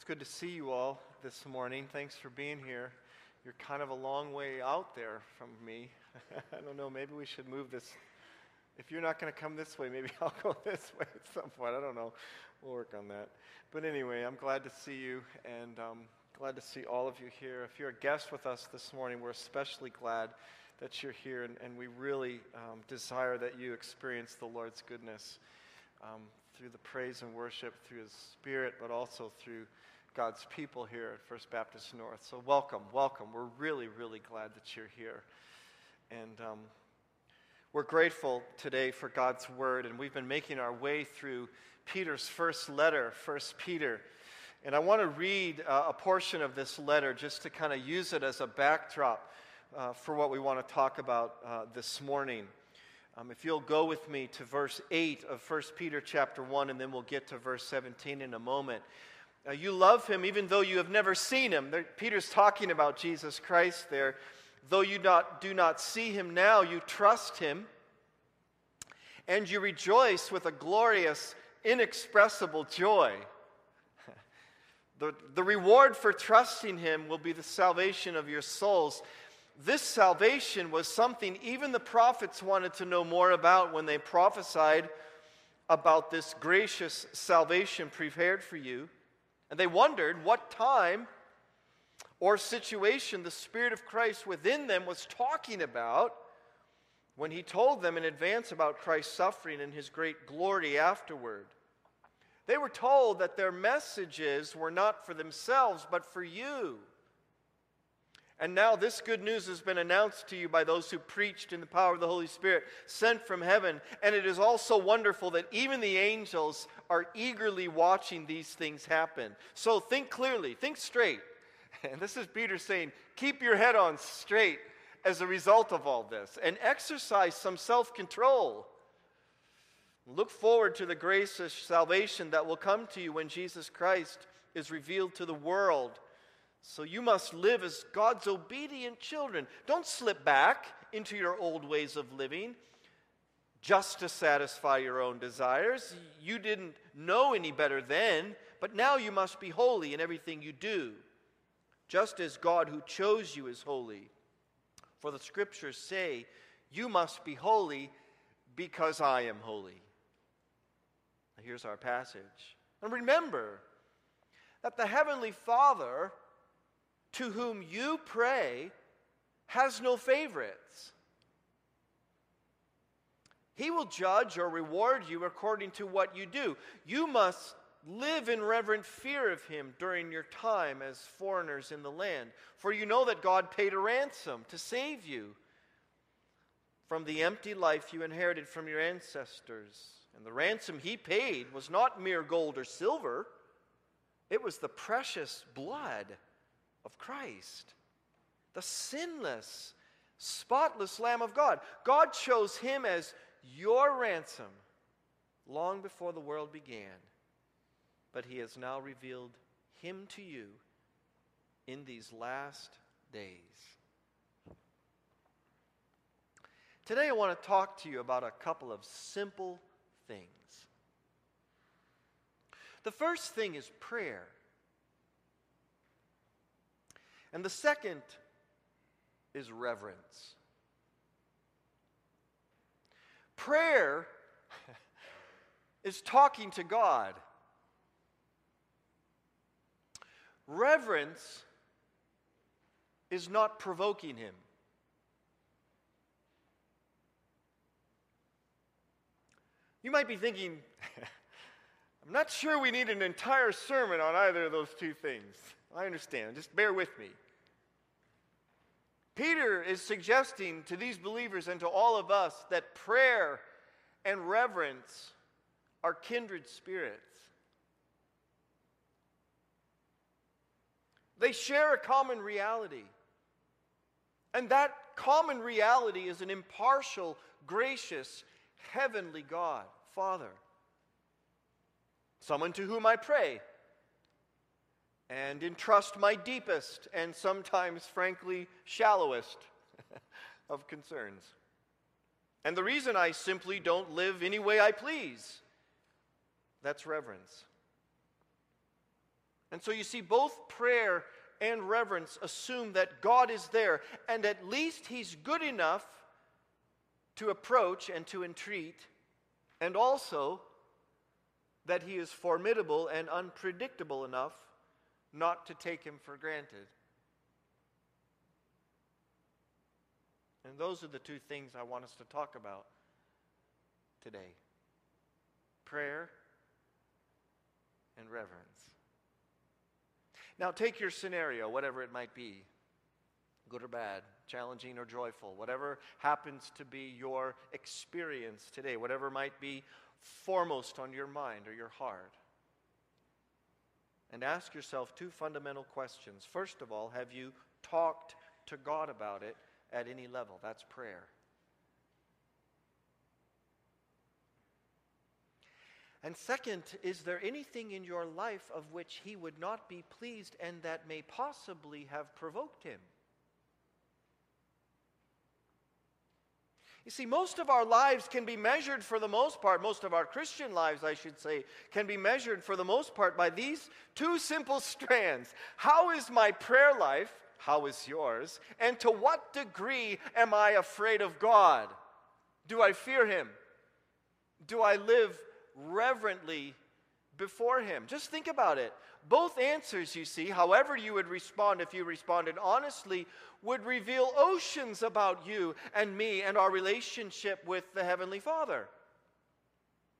it's good to see you all this morning. Thanks for being here. You're kind of a long way out there from me. I don't know, maybe we should move this. If you're not going to come this way, maybe I'll go this way at some point. I don't know. We'll work on that. But anyway, I'm glad to see you and um, glad to see all of you here. If you're a guest with us this morning, we're especially glad that you're here and, and we really um, desire that you experience the Lord's goodness um, through the praise and worship, through His Spirit, but also through God's people here at First Baptist North. So, welcome, welcome. We're really, really glad that you're here. And um, we're grateful today for God's Word, and we've been making our way through Peter's first letter, First Peter. And I want to read uh, a portion of this letter just to kind of use it as a backdrop uh, for what we want to talk about uh, this morning. Um, if you'll go with me to verse 8 of 1 Peter chapter 1, and then we'll get to verse 17 in a moment. Uh, you love him even though you have never seen him. There, Peter's talking about Jesus Christ there. Though you not, do not see him now, you trust him, and you rejoice with a glorious, inexpressible joy. the, the reward for trusting him will be the salvation of your souls. This salvation was something even the prophets wanted to know more about when they prophesied about this gracious salvation prepared for you. And they wondered what time or situation the Spirit of Christ within them was talking about when he told them in advance about Christ's suffering and his great glory afterward. They were told that their messages were not for themselves, but for you. And now this good news has been announced to you by those who preached in the power of the Holy Spirit, sent from heaven. And it is also wonderful that even the angels are eagerly watching these things happen. So think clearly, think straight. And this is Peter saying, keep your head on straight as a result of all this, and exercise some self control. Look forward to the grace of salvation that will come to you when Jesus Christ is revealed to the world. So you must live as God's obedient children. Don't slip back into your old ways of living just to satisfy your own desires. You didn't know any better then, but now you must be holy in everything you do, just as God who chose you is holy. For the scriptures say, You must be holy because I am holy. Now here's our passage. And remember that the Heavenly Father to whom you pray has no favorites. He will judge or reward you according to what you do. You must live in reverent fear of him during your time as foreigners in the land, for you know that God paid a ransom to save you from the empty life you inherited from your ancestors. And the ransom he paid was not mere gold or silver, it was the precious blood of Christ, the sinless, spotless Lamb of God. God chose him as your ransom long before the world began, but he has now revealed him to you in these last days. Today, I want to talk to you about a couple of simple things. The first thing is prayer. And the second is reverence. Prayer is talking to God. Reverence is not provoking Him. You might be thinking, I'm not sure we need an entire sermon on either of those two things. I understand. Just bear with me. Peter is suggesting to these believers and to all of us that prayer and reverence are kindred spirits. They share a common reality. And that common reality is an impartial, gracious, heavenly God, Father. Someone to whom I pray, and entrust my deepest and sometimes, frankly, shallowest of concerns. And the reason I simply don't live any way I please, that's reverence. And so you see, both prayer and reverence assume that God is there, and at least He's good enough to approach and to entreat, and also that He is formidable and unpredictable enough not to take Him for granted. And those are the two things I want us to talk about today prayer and reverence. Now, take your scenario, whatever it might be good or bad, challenging or joyful, whatever happens to be your experience today, whatever might be foremost on your mind or your heart. And ask yourself two fundamental questions. First of all, have you talked to God about it at any level? That's prayer. And second, is there anything in your life of which he would not be pleased and that may possibly have provoked him? You see, most of our lives can be measured for the most part, most of our Christian lives, I should say, can be measured for the most part by these two simple strands. How is my prayer life? How is yours? And to what degree am I afraid of God? Do I fear Him? Do I live reverently before Him. Just think about it. Both answers, you see, however you would respond if you responded honestly, would reveal oceans about you and me and our relationship with the Heavenly Father.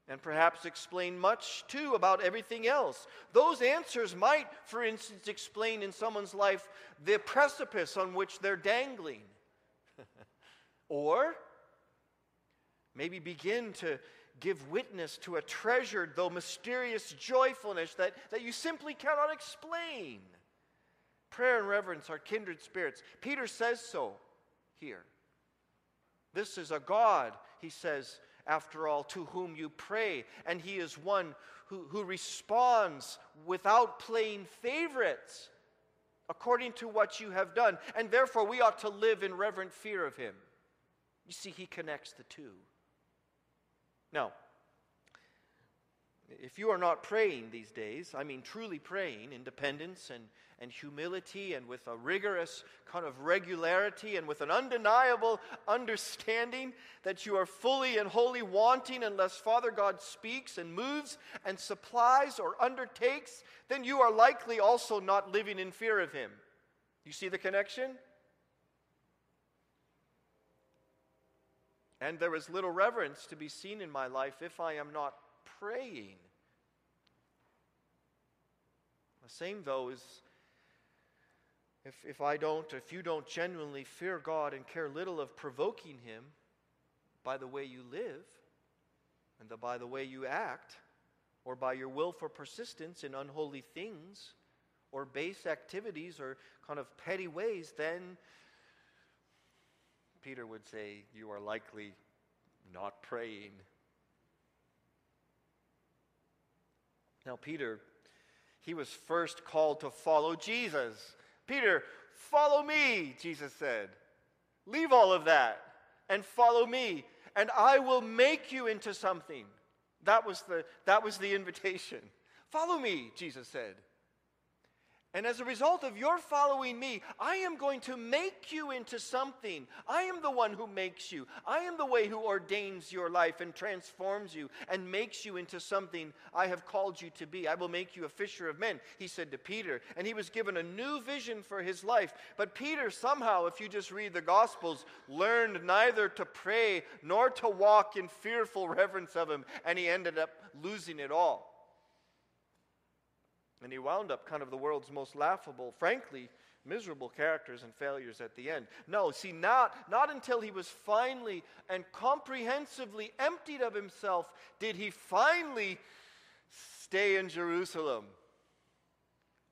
And perhaps explain much too about everything else. Those answers might, for instance, explain in someone's life the precipice on which they're dangling. or maybe begin to give witness to a treasured, though mysterious joyfulness that, that you simply cannot explain. Prayer and reverence are kindred spirits. Peter says so here. This is a God, he says, after all, to whom you pray, and he is one who, who responds without playing favorites according to what you have done, and therefore we ought to live in reverent fear of him. You see, he connects the two. Now, if you are not praying these days, I mean truly praying in dependence and, and humility and with a rigorous kind of regularity and with an undeniable understanding that you are fully and wholly wanting unless Father God speaks and moves and supplies or undertakes, then you are likely also not living in fear of Him. You see the connection? And there is little reverence to be seen in my life if I am not praying. The same, though, is if, if I don't, if you don't genuinely fear God and care little of provoking Him by the way you live and the, by the way you act, or by your will for persistence in unholy things or base activities or kind of petty ways, then Peter would say, You are likely not praying. Now, Peter, he was first called to follow Jesus. Peter, follow me, Jesus said. Leave all of that and follow me, and I will make you into something. That was the, that was the invitation. Follow me, Jesus said. And as a result of your following me, I am going to make you into something. I am the one who makes you. I am the way who ordains your life and transforms you and makes you into something I have called you to be. I will make you a fisher of men, he said to Peter. And he was given a new vision for his life. But Peter, somehow, if you just read the Gospels, learned neither to pray nor to walk in fearful reverence of him. And he ended up losing it all. And he wound up kind of the world's most laughable, frankly, miserable characters and failures at the end. No, see, not, not until he was finally and comprehensively emptied of himself did he finally stay in Jerusalem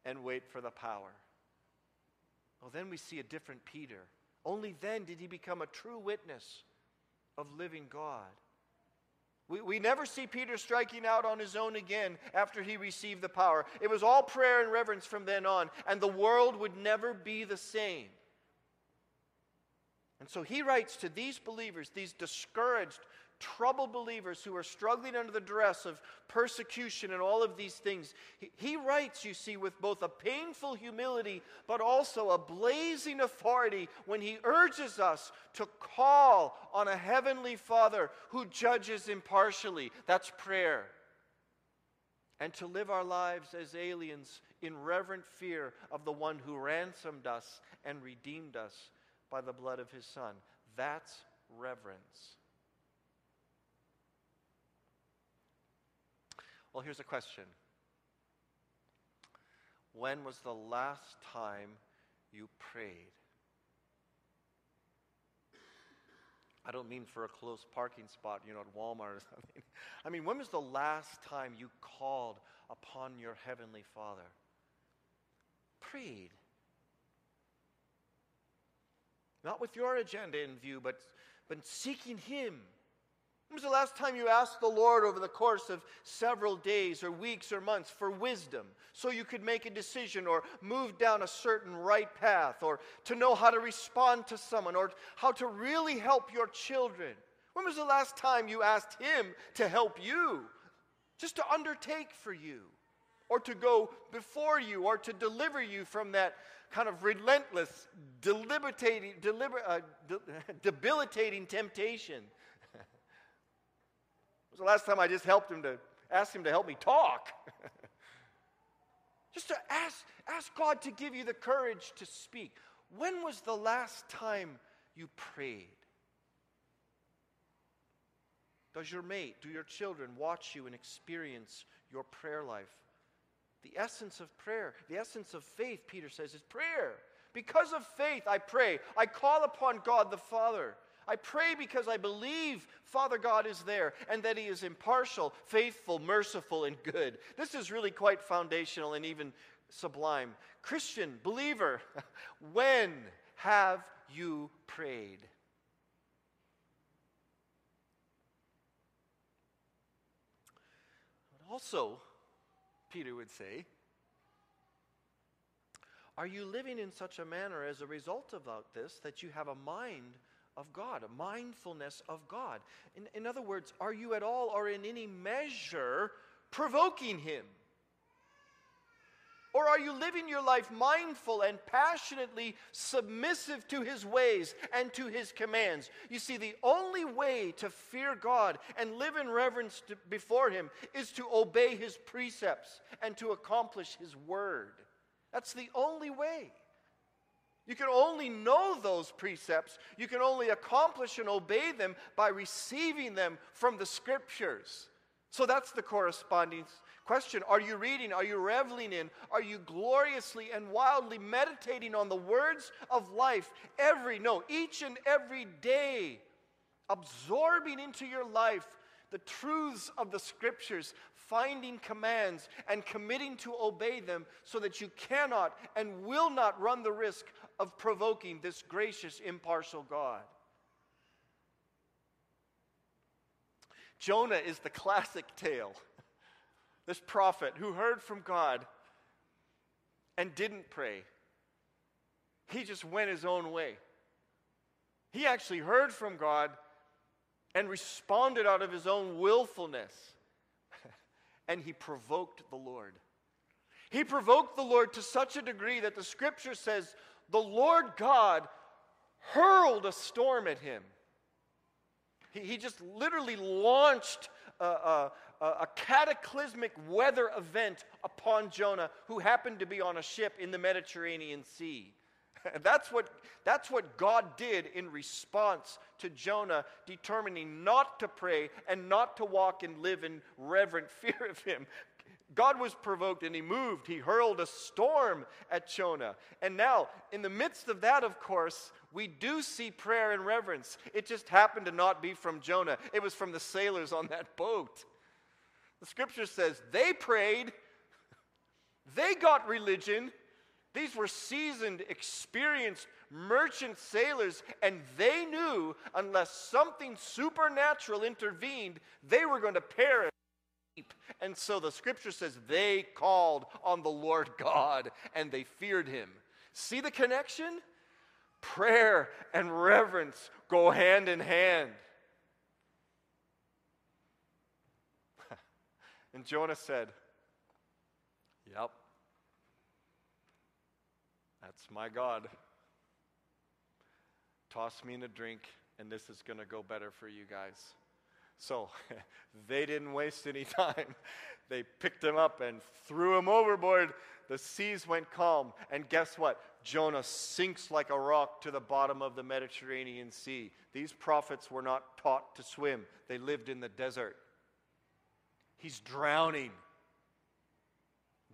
and wait for the power. Well, then we see a different Peter. Only then did he become a true witness of living God. We, we never see Peter striking out on his own again after he received the power. It was all prayer and reverence from then on, and the world would never be the same. And so he writes to these believers, these discouraged troubled believers who are struggling under the duress of persecution and all of these things. He, he, writes, you see, with both a painful humility but also a blazing authority when he urges us to call on a heavenly Father who judges impartially. That's prayer. And to live our lives as aliens in reverent fear of the one who ransomed us and redeemed us by the blood of his Son. That's reverence. Well, here's a question When was the last time you prayed? I don't mean for a close parking spot, you know, at Walmart or something. I mean, when was the last time you called upon your Heavenly Father? Prayed. Not with your agenda in view, but, but seeking Him. When was the last time you asked the Lord over the course of several days or weeks or months for wisdom so you could make a decision or move down a certain right path or to know how to respond to someone or how to really help your children? When was the last time you asked Him to help you, just to undertake for you, or to go before you, or to deliver you from that kind of relentless, debilitating, deliber, uh, de- debilitating temptation? Was the last time I just helped him to ask him to help me talk? just to ask, ask God to give you the courage to speak. When was the last time you prayed? Does your mate, do your children watch you and experience your prayer life? The essence of prayer, the essence of faith, Peter says, is prayer. Because of faith, I pray. I call upon God the Father I pray because I believe Father God is there and that He is impartial, faithful, merciful, and good. This is really quite foundational and even sublime. Christian, believer, when have you prayed? Also, Peter would say, are you living in such a manner as a result of this that you have a mind of God, a mindfulness of God. In, in other words, are you at all or in any measure provoking Him? Or are you living your life mindful and passionately submissive to His ways and to His commands? You see, the only way to fear God and live in reverence to, before Him is to obey His precepts and to accomplish His word. That's the only way. You can only know those precepts, you can only accomplish and obey them by receiving them from the scriptures. So that's the corresponding question. Are you reading? Are you reveling in? Are you gloriously and wildly meditating on the words of life every, no, each and every day, absorbing into your life the truths of the scriptures, finding commands and committing to obey them so that you cannot and will not run the risk of provoking this gracious, impartial God. Jonah is the classic tale. This prophet who heard from God and didn't pray. He just went his own way. He actually heard from God and responded out of his own willfulness. And he provoked the Lord. He provoked the Lord to such a degree that the scripture says the Lord God hurled a storm at him. He, he just literally launched a, a, a, cataclysmic weather event upon Jonah, who happened to be on a ship in the Mediterranean Sea. that's, what, that's what God did in response to Jonah determining not to pray and not to walk and live in reverent fear of him. God was provoked and he moved. He hurled a storm at Jonah. And now, in the midst of that, of course, we do see prayer and reverence. It just happened to not be from Jonah, it was from the sailors on that boat. The scripture says they prayed, they got religion. These were seasoned, experienced merchant sailors, and they knew unless something supernatural intervened, they were going to perish. And so the scripture says they called on the Lord God and they feared him. See the connection? Prayer and reverence go hand in hand. And Jonah said, Yep, that's my God. Toss me in a drink, and this is going to go better for you guys. So they didn't waste any time. They picked him up and threw him overboard. The seas went calm. And guess what? Jonah sinks like a rock to the bottom of the Mediterranean Sea. These prophets were not taught to swim, they lived in the desert. He's drowning.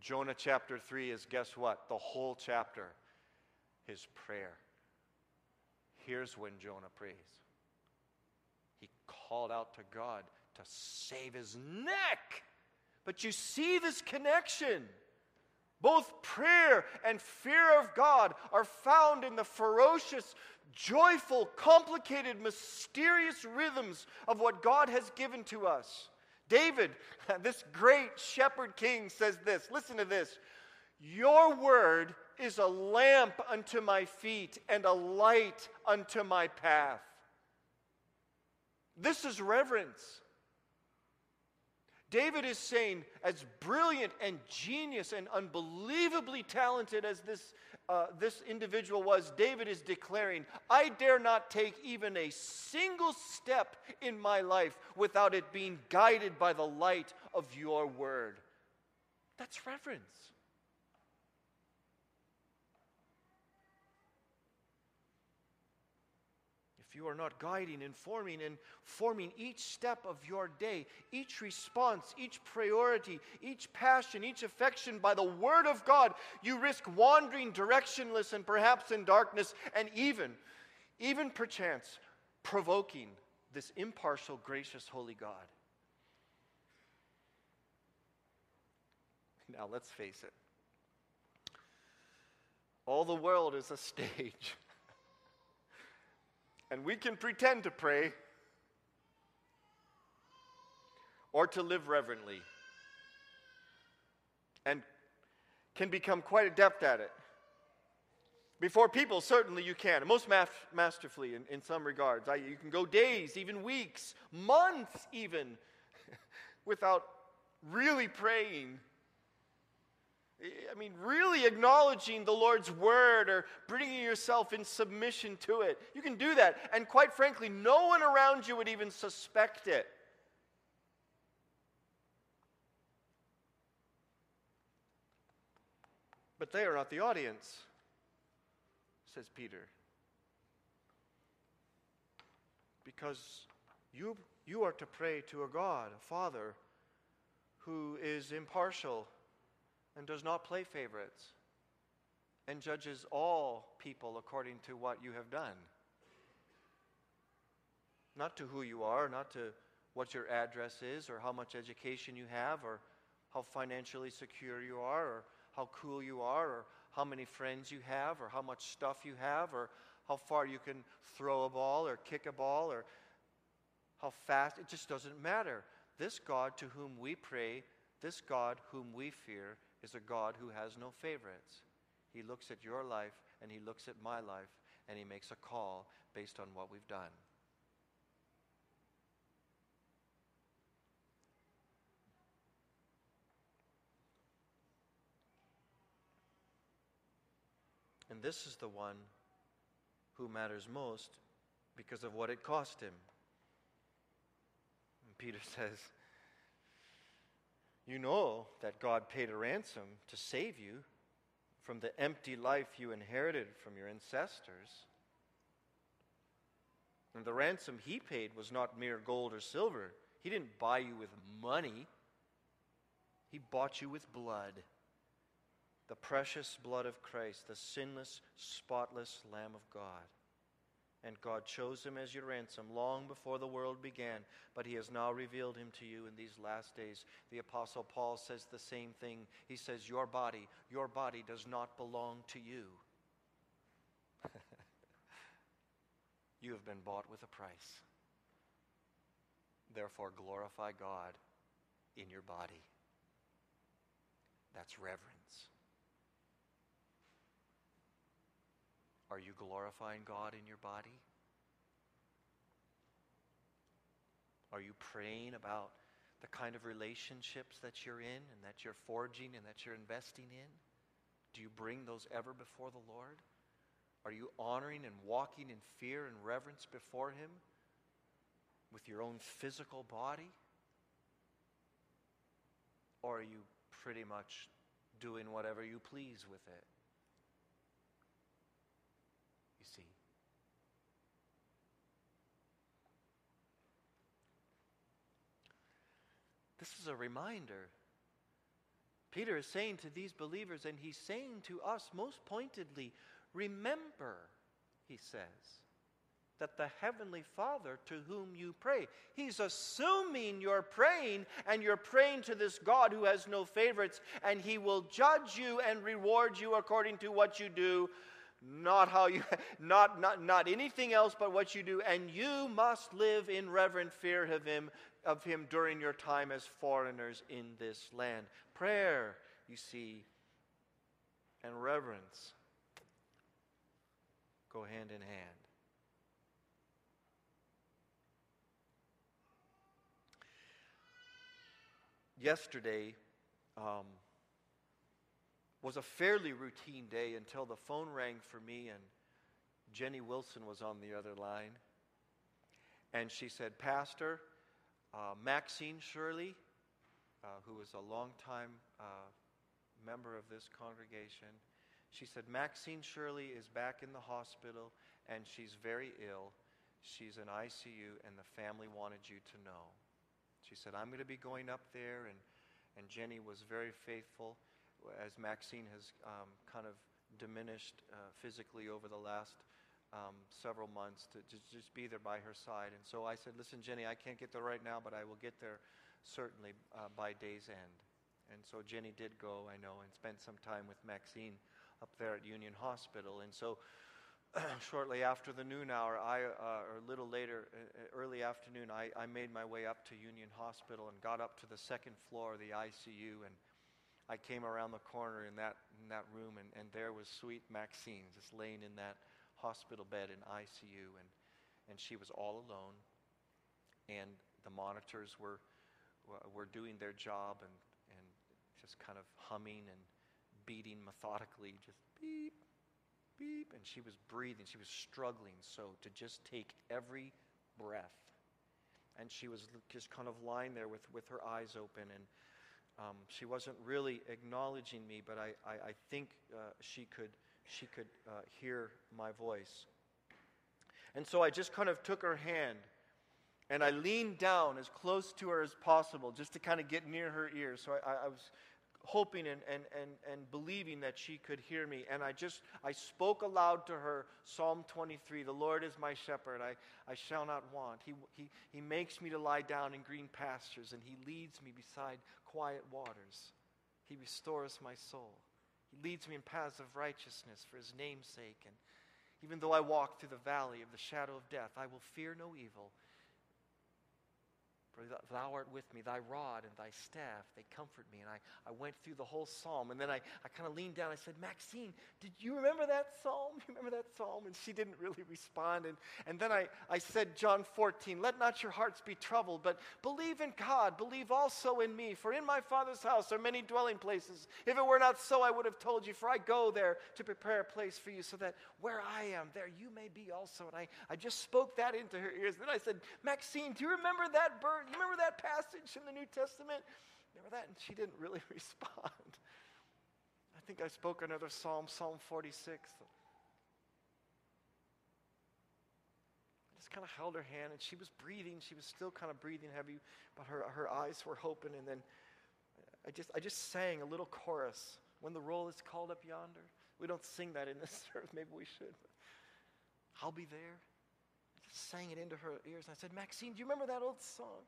Jonah chapter 3 is guess what? The whole chapter. His prayer. Here's when Jonah prays. He called out to God to save his neck. But you see this connection. Both prayer and fear of God are found in the ferocious, joyful, complicated, mysterious rhythms of what God has given to us. David, this great shepherd king, says this listen to this. Your word is a lamp unto my feet and a light unto my path. This is reverence. David is saying, as brilliant and genius and unbelievably talented as this, uh, this individual was, David is declaring, I dare not take even a single step in my life without it being guided by the light of your word. That's reverence. You are not guiding, informing, and forming each step of your day, each response, each priority, each passion, each affection by the Word of God, you risk wandering directionless and perhaps in darkness, and even, even perchance, provoking this impartial, gracious, holy God. Now, let's face it. All the world is a stage. And we can pretend to pray or to live reverently and can become quite adept at it. Before people, certainly you can, most ma- masterfully in, in some regards. I, you can go days, even weeks, months, even, without really praying I mean, really acknowledging the Lord's word or bringing yourself in submission to it. You can do that. And quite frankly, no one around you would even suspect it. But they are not the audience, says Peter. Because you, you are to pray to a God, a Father, who is impartial and does not play favorites and judges all people according to what you have done. Not to who you are, not to what your address is, or how much education you have, or how financially secure you are, or how cool you are, or how many friends you have, or how much stuff you have, or how far you can throw a ball or kick a ball, or how fast. It just doesn't matter. This God to whom we pray, this God whom we fear, is a God who has no favorites. He looks at your life and he looks at my life and he makes a call based on what we've done. And this is the one who matters most because of what it cost him. And Peter says, you know that God paid a ransom to save you from the empty life you inherited from your ancestors. And the ransom he paid was not mere gold or silver. He didn't buy you with money, he bought you with blood. The precious blood of Christ, the sinless, spotless Lamb of God and God chose him as your ransom long before the world began, but he has now revealed him to you in these last days. The Apostle Paul says the same thing. He says, Your body, your body does not belong to you. you have been bought with a price. Therefore, glorify God in your body. That's reverence. Are you glorifying God in your body? Are you praying about the kind of relationships that you're in and that you're forging and that you're investing in? Do you bring those ever before the Lord? Are you honoring and walking in fear and reverence before Him with your own physical body? Or are you pretty much doing whatever you please with it? You see. This is a reminder. Peter is saying to these believers, and he's saying to us most pointedly, remember, he says, that the Heavenly Father to whom you pray, He's assuming you're praying and you're praying to this God who has no favorites, and He will judge you and reward you according to what you do. Not how you, not, not, not anything else but what you do, and you must live in reverent fear of him, of him during your time as foreigners in this land. Prayer, you see, and reverence go hand in hand. Yesterday um, was a fairly routine day until the phone rang for me and Jenny Wilson was on the other line. And she said, Pastor, uh, Maxine Shirley, uh, who is a longtime uh, member of this congregation, she said, Maxine Shirley is back in the hospital and she's very ill. She's in ICU and the family wanted you to know. She said, I'm going to be going up there. And, and Jenny was very faithful as Maxine has um, kind of diminished uh, physically over the last um, several months to just, just be there by her side. And so I said, Listen, Jenny, I can't get there right now, but I will get there certainly uh, by day's end. And so Jenny did go, I know, and spent some time with Maxine up there at Union Hospital. And so shortly after the noon hour, I, uh, or a little later, uh, uh, early afternoon, I, I made my way up to Union Hospital and got up to the second floor of the ICU. And I came around the corner in that, in that room, and, and there was sweet Maxine just laying in that hospital bed in ICU. And, and she was all alone. And the monitors were, were doing their job and, and just kind of humming and beating methodically, just beep, beep. And she was breathing. She was struggling so to just take every breath. And she was just kind of lying there with, with her eyes open. And um, she wasn't really acknowledging me, but I, I, I think uh, she could, she could uh, hear my voice. And so I just kind of took her hand and I leaned down as close to her as possible just to kind of get near her ear. So I, I was hoping and, and, and, and believing that she could hear me. And I just, I spoke aloud to her Psalm 23 The Lord is my shepherd, I, I shall not want. He, he, he makes me to lie down in green pastures, and He leads me beside quiet waters. He restores my soul. He leads me in paths of righteousness for His name's sake. And even though I walk through the valley of the shadow of death, I will fear no evil for thou art with me, thy rod and thy staff, they comfort me. And I, I went through the whole psalm. And then I, I kind of leaned down. I said, Maxine, did you remember that psalm? You remember that psalm? And she didn't really respond. And, and then I, I said, John 14, let not your hearts be troubled, but believe in God. Believe also in me. For in my Father's house are many dwelling places. If it were not so, I would have told you. For I go there to prepare a place for you, so that where I am, there you may be also. And I, I just spoke that into her ears. Then I said, Maxine, do you remember that bird? Remember that passage in the New Testament? Remember that? And she didn't really respond. I think I spoke another psalm, Psalm 46. I just kind of held her hand, and she was breathing. She was still kind of breathing heavy, but her, her eyes were open. And then I just, I just sang a little chorus. When the roll is called up yonder. We don't sing that in this service. Maybe we should. I'll be there sang it into her ears. And I said, Maxine, do you remember that old song?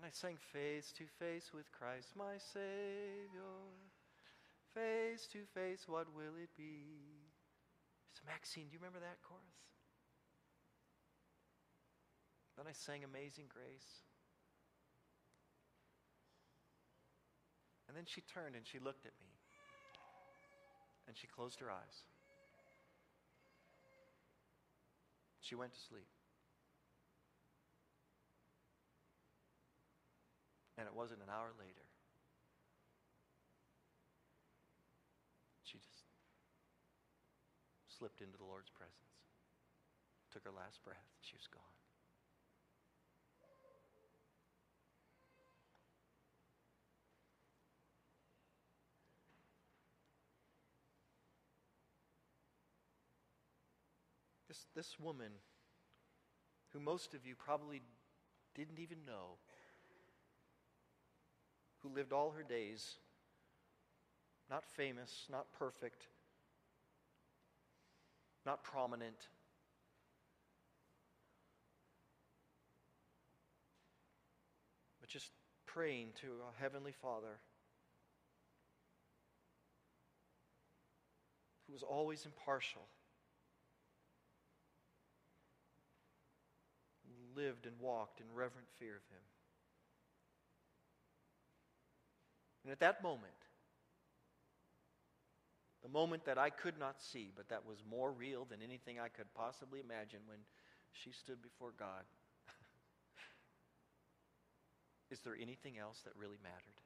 And I sang, Face to face with Christ, my Savior. Face to face, what will it be? So, Maxine, do you remember that chorus? Then I sang Amazing Grace. And then she turned and she looked at me. And she closed her eyes. She went to sleep. And it wasn't an hour later. She just slipped into the Lord's presence, took her last breath, she was gone. This, this woman, who most of you probably didn't even know, who lived all her days, not famous, not perfect, not prominent, but just praying to a Heavenly Father who was always impartial. lived and walked in reverent fear of him. And at that moment, the moment that I could not see, but that was more real than anything I could possibly imagine when she stood before God, is there anything else that really mattered?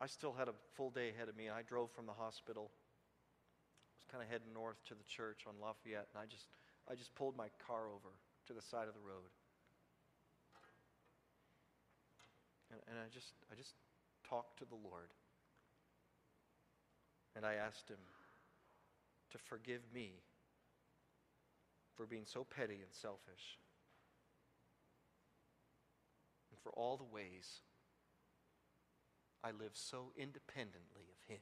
I still had a full day ahead of me, I drove from the hospital. I was kind of heading north to the church on Lafayette, and I just, I just pulled my car over to the side of the road. And, and I just, I just talked to the Lord. And I asked him to forgive me for being so petty and selfish. And for all the ways I live so independently of Him.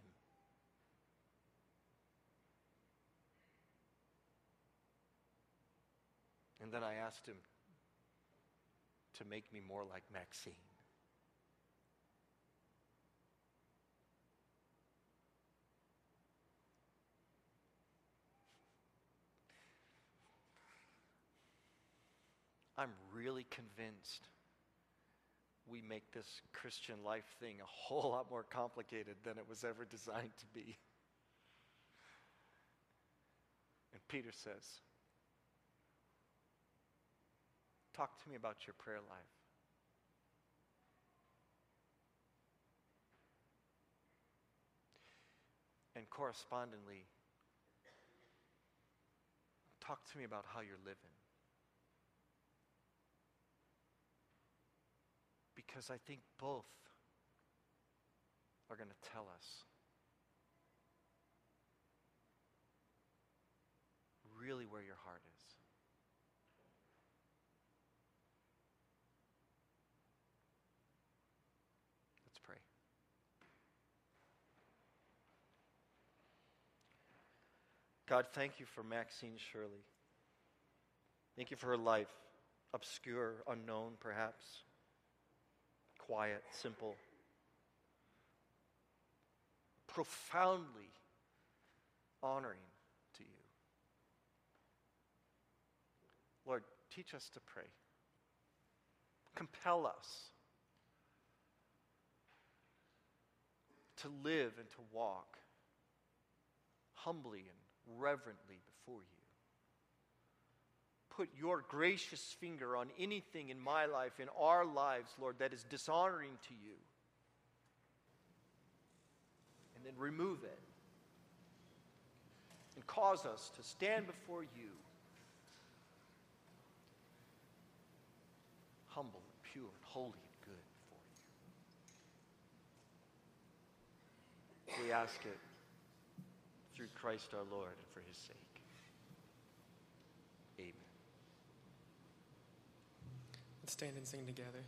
And then I asked Him to make me more like Maxine. I'm really convinced we make this Christian life thing a whole lot more complicated than it was ever designed to be. And Peter says, Talk to me about your prayer life. And correspondingly, talk to me about how you're living. Because I think both are going to tell us really where your heart is. Let's pray. God, thank you for Maxine Shirley. Thank you for her life, obscure, unknown perhaps quiet, simple, profoundly honoring to you. Lord, teach us to pray. Compel us to live and to walk humbly and reverently before you put your gracious finger on anything in my life, in our lives, Lord, that is dishonoring to you. And then remove it. And cause us to stand before you humble and pure and holy and good before you. We ask it through Christ our Lord and for his sake. Amen. Let's stand and sing together.